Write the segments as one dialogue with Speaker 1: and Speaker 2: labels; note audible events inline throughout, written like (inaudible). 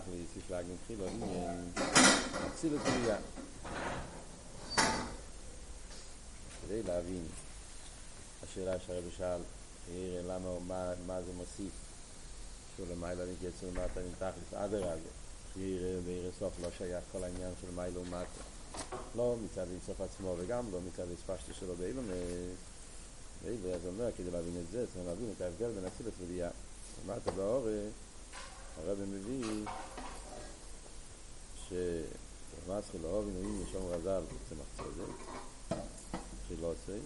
Speaker 1: תכליס, יש להגן תחילו עניין, אצילות בריאה. כדי להבין, השאלה שהרבי שאל, יראה למה, מה, מה זה מוסיף, שהוא למעלה נתייצר למטה נתכליס, אדרבה, שיראה ויראה סוף לא שייך כל העניין של מעלה ומטה. לא מצד אינסוף עצמו וגם לא מצד הספשטו שלו באילום, ואילו אז אומר, כדי להבין את זה, צריכים להבין את ההבדל בין אצילת וביאה. למטה באור, הרב מביא שמסחי לאובין אם יש שם רזל בצמח צדק, חילוסי,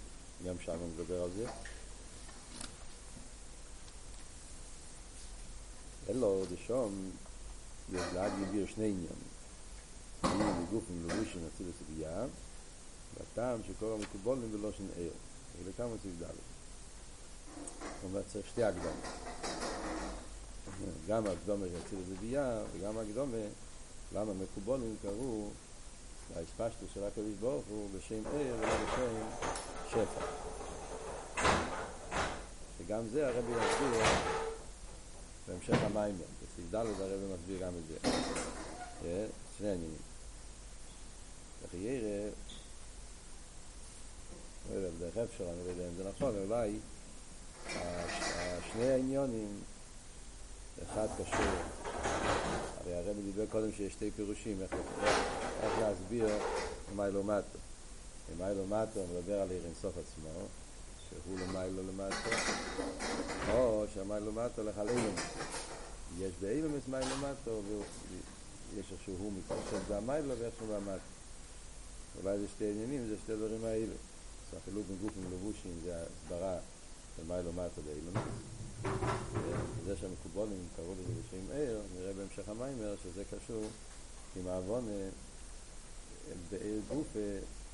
Speaker 1: גם שם הוא מדבר על זה. אלו דשום יש להגיד שני עניינים. יהיו לגופים לבושים אצילת וביאה, והטעם שקורא מקובולים בלושן עיר. ולכמה סעיף ד'. זאת אומרת, צריך שתי הקדומות. גם הקדומה של הזבייה וגם הקדומה, למה מקובולים קראו ההספשטו של הקדוש ברוך הוא בשם עיר ולא בשם שפע. וגם זה הרבי מסביר בהמשך המים, בסעיף ד' הרבי מסביר גם את זה. שני עניינים. וכי ירא לא יודע, בדרך אפשר, אני לא יודע אם זה נכון, אולי שני העניונים, אחד קשור, הרי הרבי דיבר קודם שיש שתי פירושים, איך, איך, איך להסביר מיילו מטו. מיילו מטו מדבר על עיר אינסוף עצמו, שהוא למיילו למטו, או שהמיילו מטו לך לאילום. יש באילום את מיילו מטו, ויש איך שהוא מתרשם במיילו ואיך שהוא במטו. אולי זה שתי עניינים, זה שתי דברים האלה. החילוק בין גופים ולבושים זה הסברה של מיילו מטה באילון. זה שהמקובולים קראו לזה בשם ער, נראה בהמשך המיימר שזה קשור עם העוון בעיר גוף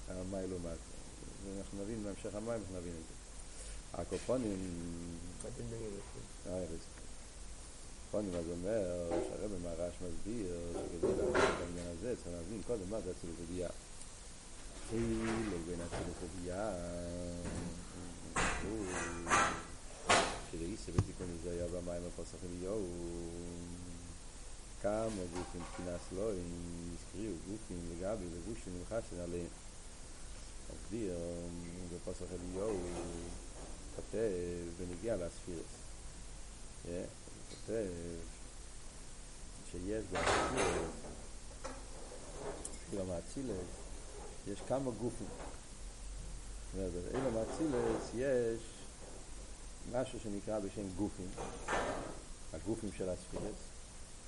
Speaker 1: המיילו מטה. ואנחנו נבין בהמשך המים, אנחנו נבין את זה. הקופונים... הקופונים אז אומר שהרבא מהרש מסביר שכדי להבין את העניין הזה צריך להבין קודם מה זה אצל ידיעה. חילוק בין אצילוס לביאה שלאיסה בתיקון הזה היה במים הפוסח אליהו כמה גופים כינס לא הזכירו גופים לגבי לבושים נמחשן עליהם מסביר בפוסח אליהו כותב ונגיע לספירס כותב שיש באספירס כאילו מאצילס יש כמה גופים. באילום אצילס יש משהו שנקרא בשם גופים, הגופים של הספירס,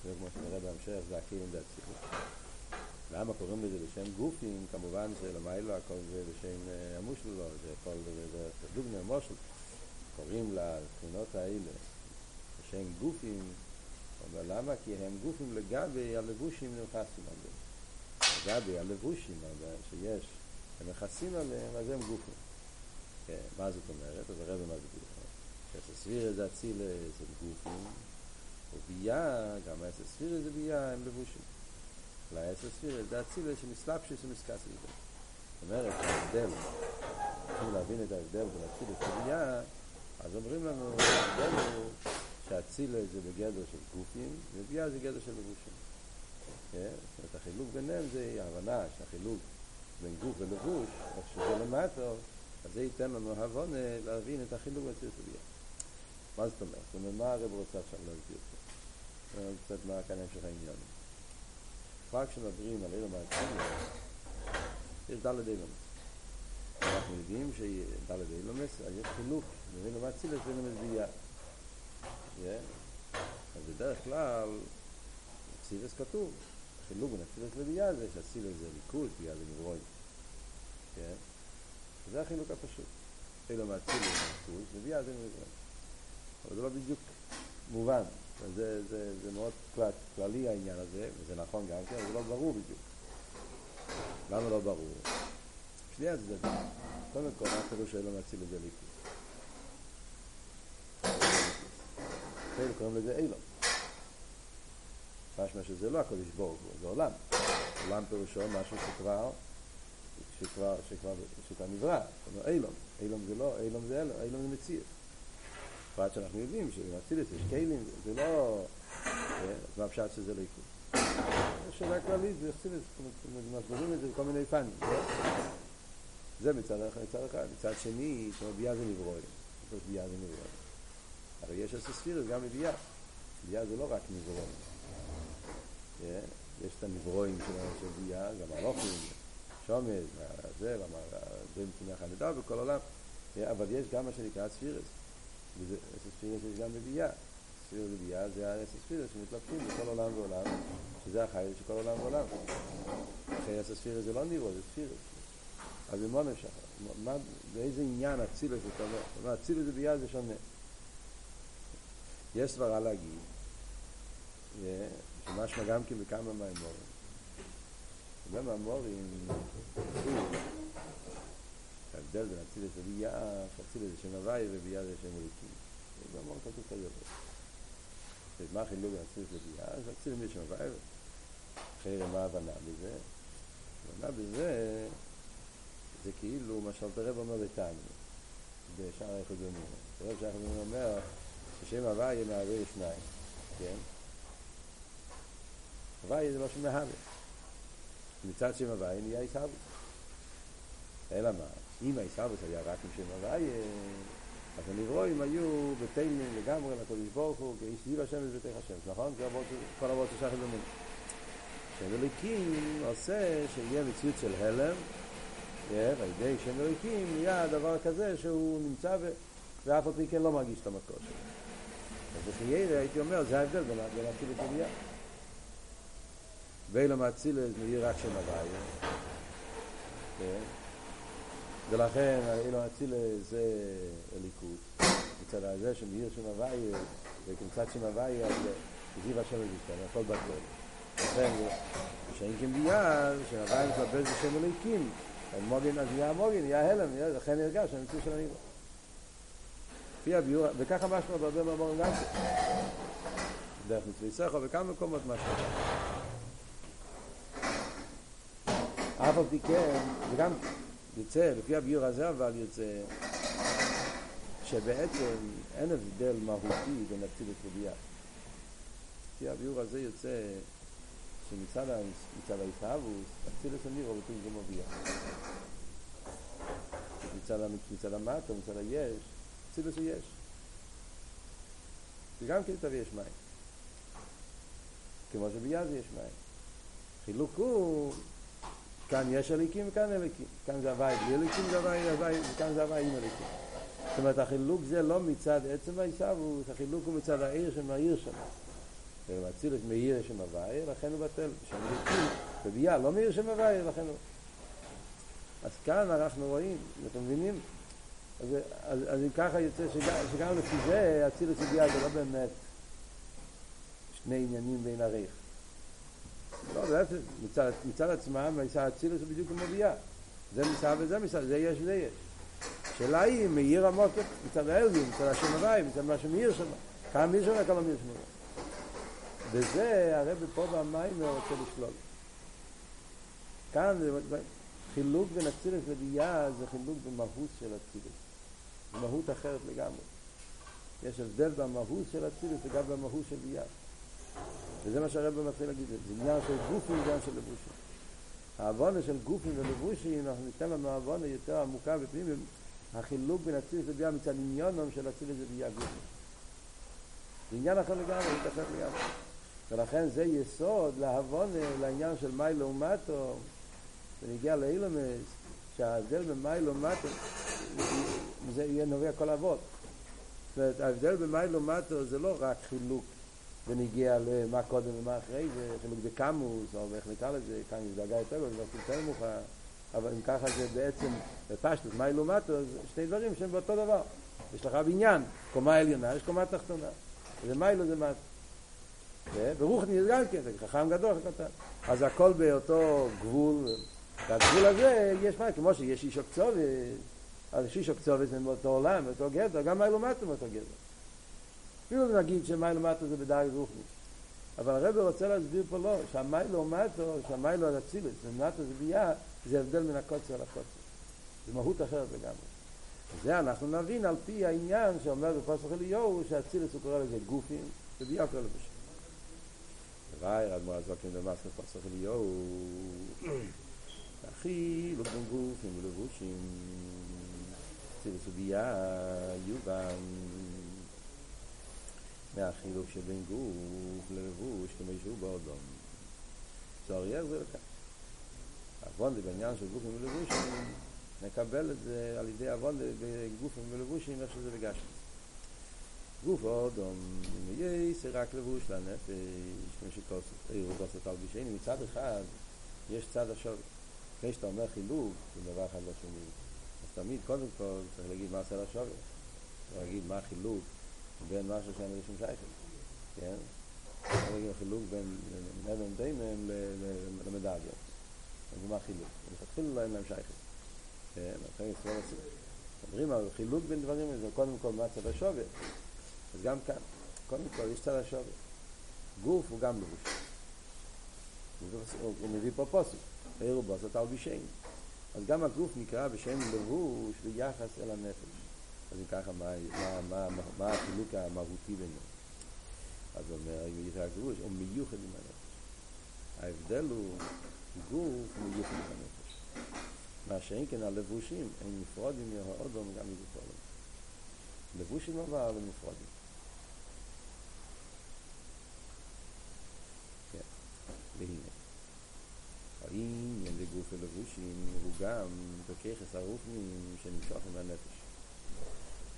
Speaker 1: זה כמו שנראה בהמשך, זה הכלים באצילס. למה קוראים לזה בשם גופים? כמובן שלמיילו הכל זה בשם המושלו, זה הכל זה דוגמא מושל. קוראים לבחינות האלה בשם גופים, אבל למה? כי הם גופים לגבי הלבושים נמחסים על זה. לגבי הלבושים שיש, הם מכסים עליהם, אז הם גופים. כן, מה זאת אומרת? אז הרב מסביר. שסביר זה אצילה זה גופים, וביאה, גם סביר זה ביאה, הם לבושים. סביר זה אצילה שמסלבשי שמסקס לזה. זאת אומרת, ההבדל, צריכים להבין את ההבדל בין אצילה וביאה, אז אומרים לנו, הוא שאצילה זה בגדר של גופים, וביאה זה גדר של לבושים. זאת אומרת, החילוק ביניהם זה ההבנה שהחילוק בין גוף ולבוש, איך שזה למטו, אז זה ייתן לנו הבונה להבין את החילוק בציור סוגיה. מה זאת אומרת? זאת אומרת, מה הרב רוצה עכשיו להסביר פה? קצת מה כאן המשך העניין. כבר כשמדברים על אילום העצמי, יש דלת אילומס. אנחנו יודעים שדלת אילומס, יש חילוק אילום האצילס ואילום הזבייה. אז בדרך כלל, אצילס כתוב, חילוק בין אצילס לביאה זה שאצילס זה ליכוז, ביאה זה נברוי. כן? זה החילוק הפשוט. אלו מאצילס זה ליכוז, וביאה זה נברוי. אבל זה לא בדיוק מובן. זה, זה, זה מאוד כלל, כללי העניין הזה, וזה נכון גם כן, אבל זה לא ברור בדיוק. למה לא ברור? שני הצדדים. קודם כל, מה פירוש שאלו מאצילס זה ליכוז? קוראים לזה אילום. משמע שזה לא הקודש ברוך הוא, זה עולם. עולם פירושו משהו שכבר, שכבר, שכבר, שכבר נברא. אילום. אילום זה לא, אילום זה אילום, אילום זה מציאות. בפרט שאנחנו יודעים שבאצילס יש כלים, זה לא... אז מה פשט שזה לא יקרה? שאלה כללית, זה יחסידס, מסבירים את זה בכל מיני פנים. זה מצד אחד, מצד אחד. מצד שני, זאת ביאה זה נברואים. ביאה זה נברואים. הרי יש עשר ספירס גם בביאה. ביאה זה לא רק נברואים. יש את הנברואים של ביאה, גם הלוכים, שומד, זה, זה מצומח הנדע בכל עולם. אבל יש גם מה שנקרא ספירס. וזה ספירס יש גם בביאה. ספירס בביאה זה הספירס שמתלבשים בכל עולם ועולם, שזה החייל של כל עולם ועולם. אחרי הספירס זה לא נברו, זה ספירס. אז במה נמשך? באיזה עניין אצילוס אתה אומר? אצילוס זה ביאה זה שונה. יש סברה להגיד, שמשמע גם כן בכמה מהאמורים. הרבה מהאמורים, ההבדל בין אצילוס לביאה, שאצילוס זה שם הוואי וביאה זה שם אליקים. זה אמור כתוב כזה. מה החילוק בין אצילוס לביאה? אז אצילוס זה שם הוואי, אחרי מה ההבנה בזה? ההבנה בזה זה כאילו מה שאלתר רב אומר בתניא, בשער היחודונים. רב שער היחודונים אומר ששם הוויה מהווה שניים, כן? הוויה זה לא שם מהווה. מצד שם הוויה נהיה עיסאוווס. אלא מה? אם העיסאוווס היה רק עם שם הוויה, אז הנברואים היו בתילים לגמרי לקודש ברוך הוא, כאיש דיב השם ובתך השם, נכון? זה כל אבות ששייך לדומים. שם אליקים עושה שיהיה מציאות של הלם, על ידי שם אלוקים נהיה דבר כזה שהוא נמצא. ואף על פי כן לא מרגיש את המקור שלו. אז בחיירה הייתי אומר, זה ההבדל בין אצילס לביאה. ואילו מאצילס מאיר רק שם הוויה. כן? ולכן אילו אצילס זה אליקות. מצד הזה שמאיר שם הוויה, וכמצד שם הוויה, זיו השם אלוקים, הכל בטל. לכן, כשאין כמביאה, שהוויה מתלבש בשם אלוקים, מוגן, אז נהיה מוגן, נהיה הלם, לכן נרגש המציאות של הנברא. לפי הביור, וככה משמע בהרבה מאמרים גם כן. דרך מצווי סכו וכמה מקומות משמע. אף על פי כן, וגם יוצא, לפי הביור הזה אבל יוצא, שבעצם אין הבדל מהותי בין אצילוס לביאה. לפי הביור הזה יוצא שמצד ההתאהבוס, אצילוס הנירו וכאילו זה מוביע. מצד המטה, מצד היש, אצילוס הוא יש. וגם כן טוב יש מים. כמו שביד יש מים. חילוק הוא, כאן יש אליקים וכאן אליקים. כאן זה הוואי בלי אליקים וכאן זה הוואי עם אליקים. זאת אומרת, החילוק זה לא מצד עצם העיסאוווס, החילוק הוא מצד העיר שמאיר שם. ואצילוס מאיר שם הוויה, לכן הוא בטל. שם אלוקים, בביאה לא מאיר שם הוויה, לכן הוא... אז כאן אנחנו רואים, אתם מבינים? אז, אז, אז אם ככה יוצא שגם, שגם לפי זה אצילוס וביאה זה לא באמת שני עניינים בין עריך. לא, להפך, מצד, מצד עצמם, מצד אצילוס הוא בדיוק כמו ביאה. זה מסע וזה מסע, זה יש וזה יש. השאלה היא, מאיר עמוק מצד האלגים, מצד השם הוויה, מצד מה שמאיר שם. כמה מאיר שם, כמה מאיר שם. וזה הרב פה במים רוצה לשלול. כאן חילוק בין אצילס לביאה זה חילוק במהות של אצילס. מהות אחרת לגמרי. יש הבדל במהות של אצילס וגם במהות של ביאה. וזה מה שהרב מתחיל להגיד, זה עניין של גופים וגם של לבושים. העוונה של גופים ולבושים, אנחנו ניתן לנו עוונה יותר עמוקה בפנים, החילוק בין אצילס לביאה מצד עניונם של אצילס לביאה גופים. זה עניין אחר לגמרי, זה אחר לגמרי. ולכן זה יסוד להבון לעניין של מי לעומתו ונגיע לאילומס שההבדל בין מי לעומתו זה יהיה נובע כל אבות זאת אומרת ההבדל בין מי לעומתו זה לא רק חילוק ונגיע למה קודם ומה אחרי זה חילוק בקמוס או איך נקרא לזה כאן יש דרגה יותר גדולה יותר מאוחר אבל אם ככה זה בעצם בפשטות מי לעומתו זה שני דברים שהם באותו דבר. יש לך בניין קומה עליונה יש קומה תחתונה. זה מיילו זה מטה ברוחני זה גם כן, זה חכם גדול, קטן. אז הכל באותו גבול, והגבול הזה יש מה, כמו שיש איש אוקצובת, אז יש איש אוקצובת זה מאותו עולם, מאותו גדר, גם מיילו מטו מאותו גדר. אפילו נגיד שמיילו מטו זה בדאי רוחני. אבל הרב רוצה להסביר פה לא, שהמיילו מטו, שהמיילו על אצילס, ומטו זה ביאה, זה הבדל מן הקוצר לקוצר. זה מהות אחרת לגמרי. זה אנחנו נבין על פי העניין שאומר בפסח אליהו, שהאצילס הוא קורא לזה גופים, וביאה קורא לזה ראי, אדמו"ר הזוקין במסכת פסח אליהו, הכי לא בין גופים ולבושים, זה בסוגיה יובן מהחילוק שבין גוף ללבוש כמו שהוא באודום. זה לכך. עוונדה בעניין של גופים ולבושים, נקבל את זה על ידי עוונדה בגופים ולבושים, איך שזה בגשמי. גוף אודום, אם יש רק לבוש לנפש, כמו שכוסת, אירו כוסת על מצד אחד יש צד השווי. לפני שאתה אומר חילוק, זה דבר אחד לשני. אז תמיד, קודם כל, צריך להגיד מה עשה. צריך להגיד מה החילוק בין משהו שאין לשום שייכת. כן? צריך להגיד חילוק בין אבן דיימן למדליה. אז מה החילוק? מלכתחילה לא אין להם שייכת. כן? לכן ישראל עושים. מדברים על חילוק בין דברים, זה קודם כל מה צד השווי. אז גם כאן, קודם כל יש צד השווי. גוף הוא גם לבוש. הוא מביא פה פוסק. עירו בוסת על בישיין. אז גם הגוף נקרא בשם לבוש ביחס אל הנפש. אז אם ככה, מה, מה, מה, מה, מה החילוק המהותי ביניהם? אז הוא אומר, אם יש לבוש, הוא מיוחד עם הנפש. ההבדל הוא גוף מיוחד עם הנפש. מה שאין כן הלבושים, הם נפרודים מהאודום גם העולם. לבושים אבל הם נפרודים. כן, והנה. העניין לגוף ולבושים הוא גם בככס הרוחניים שנמשוך מהנפש.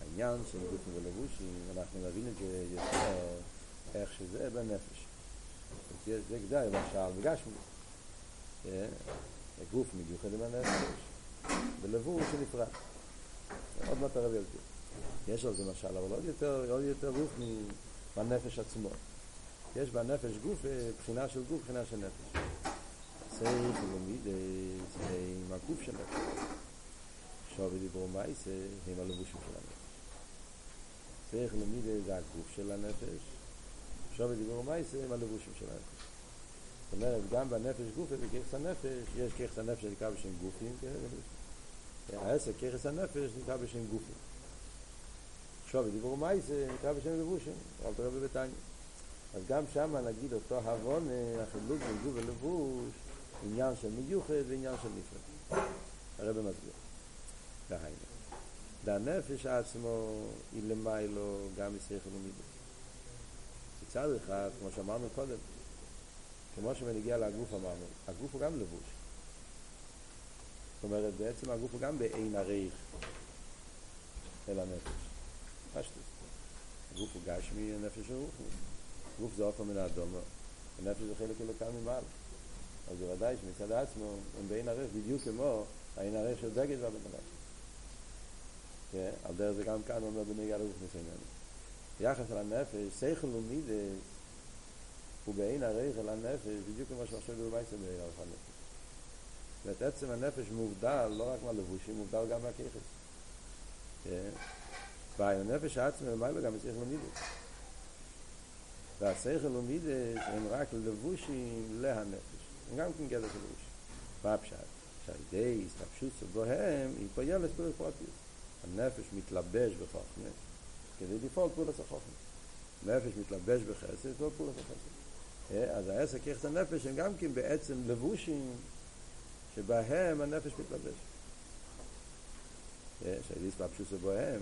Speaker 1: העניין של גוף ולבושים, אנחנו נבין את זה יותר איך שזה בנפש. זה כדאי, למשל, בגשמי. גוף מיוחד עם הנפש, ולבוש שנפרד. עוד מעט הרב ילכי. יש על זה משל, אבל עוד יותר, עוד יותר גוף מהנפש עצמו. יש בנפש גוף, בחינה של גוף, בחינה של נפש. סייך ולמידס הם הגוף של נפש. שווי דיברו מייסה הם הלבושים של הנפש. סייך ולמידס זה הגוף של הנפש. שווי דיברו מייסה הם הלבושים של הנפש. זאת אומרת, גם בנפש גוף ובככס הנפש, יש ככס הנפש שנקרא בשם גופים, העסק ככס הנפש נקרא בשם גופים. שווי דיברו מייסה נקרא בשם לבושים, אל תראה בביתניה. אז גם שם נגיד אותו הבון, החילוק בין גוף ולבוש, עניין של מיוחד ועניין של נפרד. הרב מסביר. דהיינו. והנפש עצמו היא למיילו גם מסייכל ומידס. מצד אחד, כמו שאמרנו קודם, כמו שמנגיע לגוף אמרנו, הגוף הוא גם לבוש. זאת אומרת, בעצם הגוף הוא גם בעין הרייך אל הנפש. פשטוס. הגוף הוא גשמי, הנפש הוא רוחני. גוף זה אופן מן האדומו, הנפש זה חלק אלוקם ממעלה. אז בוודאי שמצד עצמו הם בעין הרייך בדיוק כמו העין הרייך של בגד והבן אדם. על דרך זה גם כאן אומר בנגיע לגוף מסוימנו. יחס על הנפש, שכל ומידס הוא בעין הרייך אל הנפש בדיוק כמו שעכשיו במייסר בעין הרייך הנפש. זאת עצם הנפש מובדל לא רק מהלבושים, מובדל גם מהכיכס. בעין הנפש עצמו למעלה גם צריך למידס. והשכל ומידס הם רק לבושים להנפש. הם גם כן גדר של לבוש. מה הפשט? שעל ידי הסתפשות בוהם היא פועלת פעולת פרוטיוס. הנפש מתלבש בחוכמה כדי לפעול פעולת החוכמה. נפש מתלבש בחסד, לפעול פעולת החסד. אז העסק יחס הנפש הם גם כן בעצם לבושים שבהם הנפש מתלבש. שעל ידי הסתפשות בוהם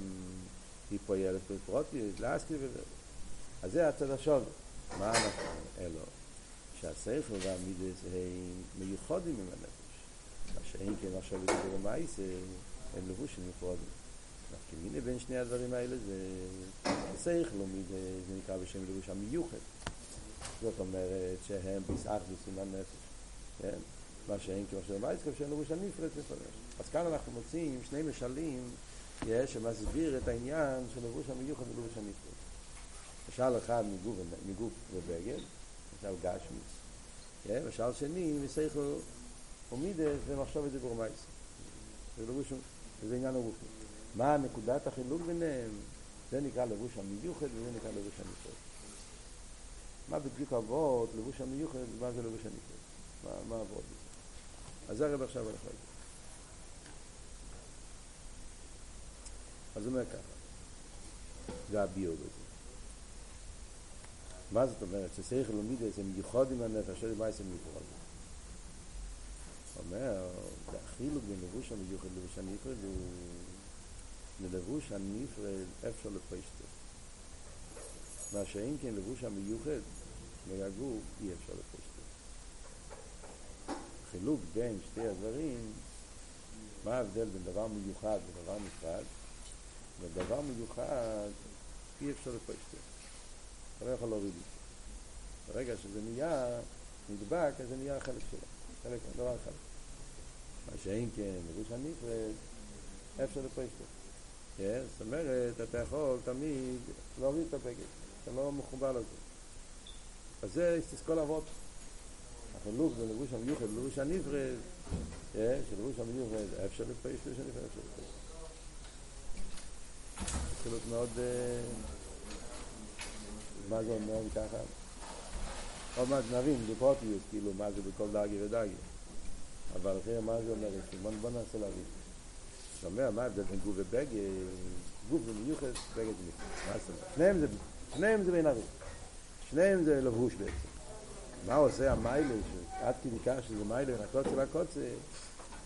Speaker 1: היא פועלת פעולת פרוטיוס, להסקי וזה. אז זה הצד השווה. מה אנחנו אלו? שהשכל והמידס הם מיוחדים עם הנפש. מה שאין כן עכשיו בדיבור מייס הם לבושים נפרדים. נפקימיני בין שני הדברים האלה זה שכל ומידס זה נקרא בשם לבוש המיוחד. זאת אומרת שהם בסך בסימן נפש. כן? מה שאין כן עכשיו מייס כשהם לבוש הנפרד מפרש. אז כאן אנחנו מוצאים שני משלים שמסביר את העניין של לבוש המיוחד ולבוש הנפרד. משל אחד מגוף, מגוף ובגד, משל גשמי. משל שני מסייכו ומידס ומחשוב את זה גורמייס. זה עניין הרוחי. מה נקודת החילוק ביניהם? זה נקרא לבוש המיוחד וזה נקרא לבוש הנפרד. מה בדיוק אבות לבוש המיוחד ומה זה לבוש הנפרד? מה, מה אבות? אז זה הרב עכשיו הולך להגיד. אז הוא אומר ככה, זה הביור בזה. מה זאת אומרת? ששכל ומידס הם ייחודים הנפש, שלא מייסים נפרד. אומר, זה החילוק בין לבוש המיוחד לבוש הנפרד הוא ללבוש הנפרד אפשר לפשטו. מה שאין כן לבוש המיוחד לגגור אי אפשר לפשטו. חילוק בין שתי הדברים, מה ההבדל בין דבר מיוחד ודבר נפרד? ודבר מיוחד אי אפשר לפשטו. אתה לא יכול להוריד את זה. ברגע שזה נהיה נדבק, אז זה נהיה החלק שלו. חלק, דבר אחד. מה שאין כן, לבוש הנפרד, אפשר לפשטו. כן? זאת אומרת, אתה יכול תמיד להוריד את הבגד, אתה לא מחובר לזה. אז זה כל אבות. החילוק בין לבוש המיוחד ללבוש הנפרד, כן? שלבוש המיוחד אפשר לפשטו, שנפרד אפשר לפשטו. חילוק מאוד... אה, מה זה אומר ככה? עוד מעט נבין בפרוטיוס, כאילו, מה זה בכל דרגי ודרגי. אבל אחרי מה זה אומר? בוא, ננסה להבין. אתה אומר, מה ההבדל בין גוף ובגד? גוף זה מיוחד, בגד זה מיוחד. מה זאת אומרת? שניהם זה, בין ערים. שניהם זה לבוש בעצם. מה עושה המיילה, עד כדי כך שזה מיילה בין הקוצה לקוצה,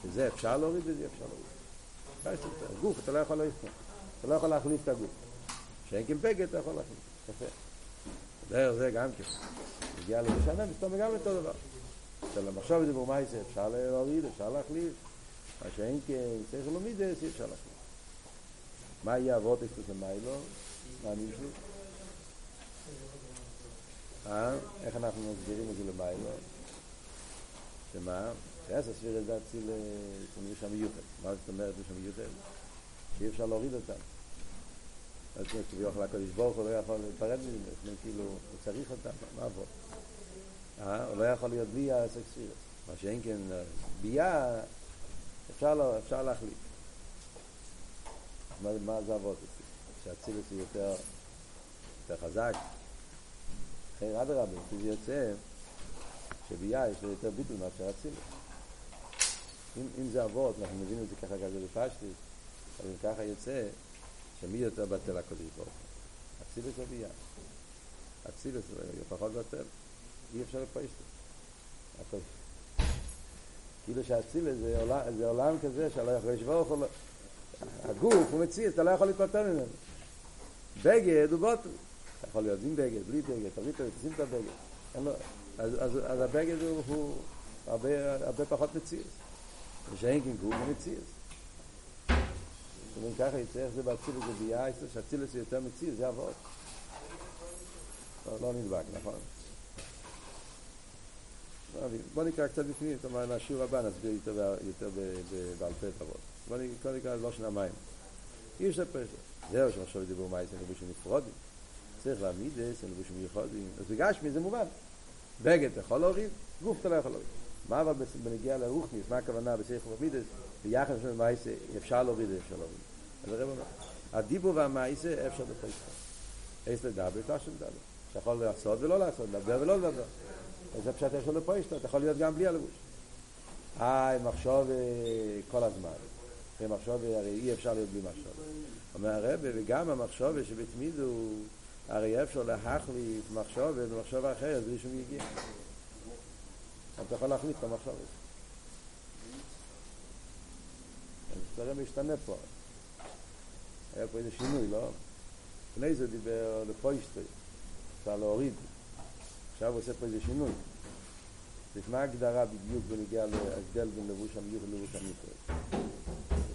Speaker 1: וזה אפשר להוריד וזה אפשר להוריד. גוף אתה לא יכול להחליף. אתה לא יכול להחליף את הגוף. כשאין כן בגד אתה יכול להחליף. יפה. דרך זה גם כן. מגיע למשנה, מסתום גם אותו דבר. של המחשב את זה ברמייסה, אפשר להוריד, אפשר להחליף. מה שאין כסייכל ומידס, אי אפשר להחליף. מה יהיה אבות אקסטוס למיילו? מה חושב? אה? איך אנחנו מסבירים את זה למיילו? שמה? חייס הסביר את זה אציל לבוש המיוחד. מה זאת אומרת לבוש המיוחד? שאי אפשר להוריד אותם. אז כביכול הקדוש ברוך הוא לא יכול להיפרד מזה, כאילו, הוא צריך אותם, מה עבור? אה? הוא לא יכול להיות בלי הסקספירס. מה שאין כן, ביאה, אפשר, לא, אפשר להחליט. מה, מה זה אבות? שהצילוס הוא יותר, יותר חזק. אחרי אדרבה, זה יוצא שביאה יש לו יותר ביטול מאשר אצילוס. אם, אם זה אבות, אנחנו מבינים את זה ככה כזה בפשטי, אבל אם ככה יוצא, שמי יותר בטל הקודש ברוך הוא? אצילוס או ביאה? אצילוס הוא פחות בטל. אי אפשר לפרש את זה. כאילו שהאצילוס זה, זה עולם כזה שלא יכול לשבור הוא הגוף הוא מציא, אתה לא יכול להתפטר ממנו. בגד הוא בוטל. אתה יכול להיות עם בגד, בלי בגד, תביא את תשים את הבגד. אז, אז, אז הבגד הוא, הוא הרבה, הרבה פחות מציאס. ושאין כן גוף הוא מציאס. אם ככה יצא איך זה באצילוס וביאה, שאצילוס זה יותר מציאס, זה אבות. לא, לא נדבק, נכון? בוא נקרא קצת בפנים, זאת אומרת, לשיעור הבא נסביר יותר, יותר בעל פה את אבות. בוא נקרא לא שנה מים. אי אפשר פרשת. זהו שמחשוב דיבור מייס הם לבושים נפרודים. צריך להעמיד את זה, לבושים מיוחדים. אז בגשמי זה מובן. בגד אתה יכול להוריד, גוף אתה לא יכול להוריד. מה אבל בנגיע לרוחניס, מה הכוונה בסייך ומידס, ביחד של מייסה אפשר להוריד, אפשר להוריד. אז הרב אומר, הדיבור והמייסה אפשר לפרשת. איס לדבר, תשם דבר. שיכול לעשות ולא לעשות, לדבר ולא לדבר. זה פשט יש לו לפוישטו, אתה יכול להיות גם בלי הלבוש. אה, מחשוב כל הזמן. אחרי מחשוב הרי אי אפשר להיות בלי מחשוב. אומר הרב, וגם המחשוב שבתמיד הוא, הרי אפשר להחליף מחשוב במחשוב אחרת בלי שהוא יגיע. אתה יכול להחליף את המחשוב הזה. זה משתנה פה. היה פה איזה שינוי, לא? לפני זה דיבר לפוישטו, אפשר להוריד. עכשיו הוא עושה פה איזה שינוי. יש מה ההגדרה בדיוק בנגיע להבדל בין לבוש המיוחד ללבוש המיוחד.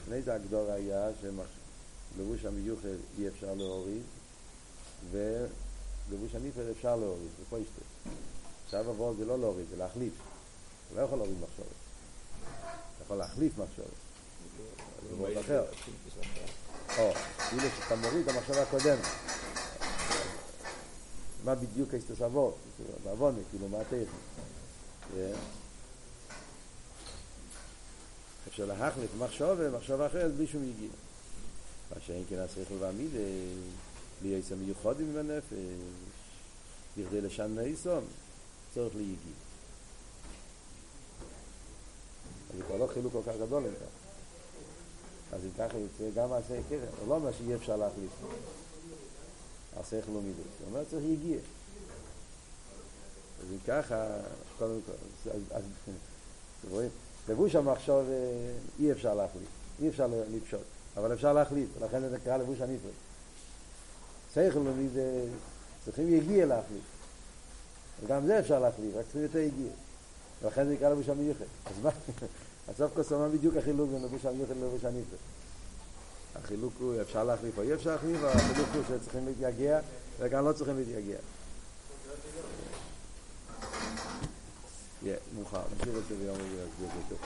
Speaker 1: לפני זה ההגדרה היה שלבוש המיוחד אי אפשר להוריד ולבוש המיוחד אפשר להוריד, זה פה ישתה. עכשיו עבור זה לא להוריד, זה להחליף. אתה לא יכול להוריד מחשבת. אתה יכול להחליף מחשבת. זה מאוד אחר. או, כאילו שאתה מוריד את המחשבה הקודמת. מה בדיוק ההסתס אבות, בעוונה, כאילו מה הטכני. אפשר להחליף מחשוב ומחשוב אחרת בלי שום יגיע. מה שאין כן השכל והמידה, בלי עצם מיוחדים עם הנפש, בכדי לשנה איסון, צורך ליגיע. זה כבר לא חילוק כל כך גדול אם כך. אז אם ככה יוצא גם מעשה קרן, לא אומר שאי אפשר להחליף. השכל ומידה. הוא אומר צריך יגיע. אז אם ככה, קודם כל, אז, אז רואים, לבוש המחשוב אי אפשר להחליף, אי אפשר לפשוט, אבל אפשר להחליף, ולכן זה נקרא לבוש הנפרד. שכל זה, צריכים יגיע להחליף. וגם זה אפשר להחליף, רק צריכים יותר יגיע. ולכן זה נקרא לבוש המיוחד. אז מה, (laughs) הסוף כל מה בדיוק החילוק בין לבוש המיוחד ללבוש הנפרד. החילוק הוא אפשר להחליף או אי אפשר להחליף, אבל החילוק הוא שצריכים להתייגע, וגם לא צריכים להתייגע. מאוחר, נשאיר את זה ביום רביעי,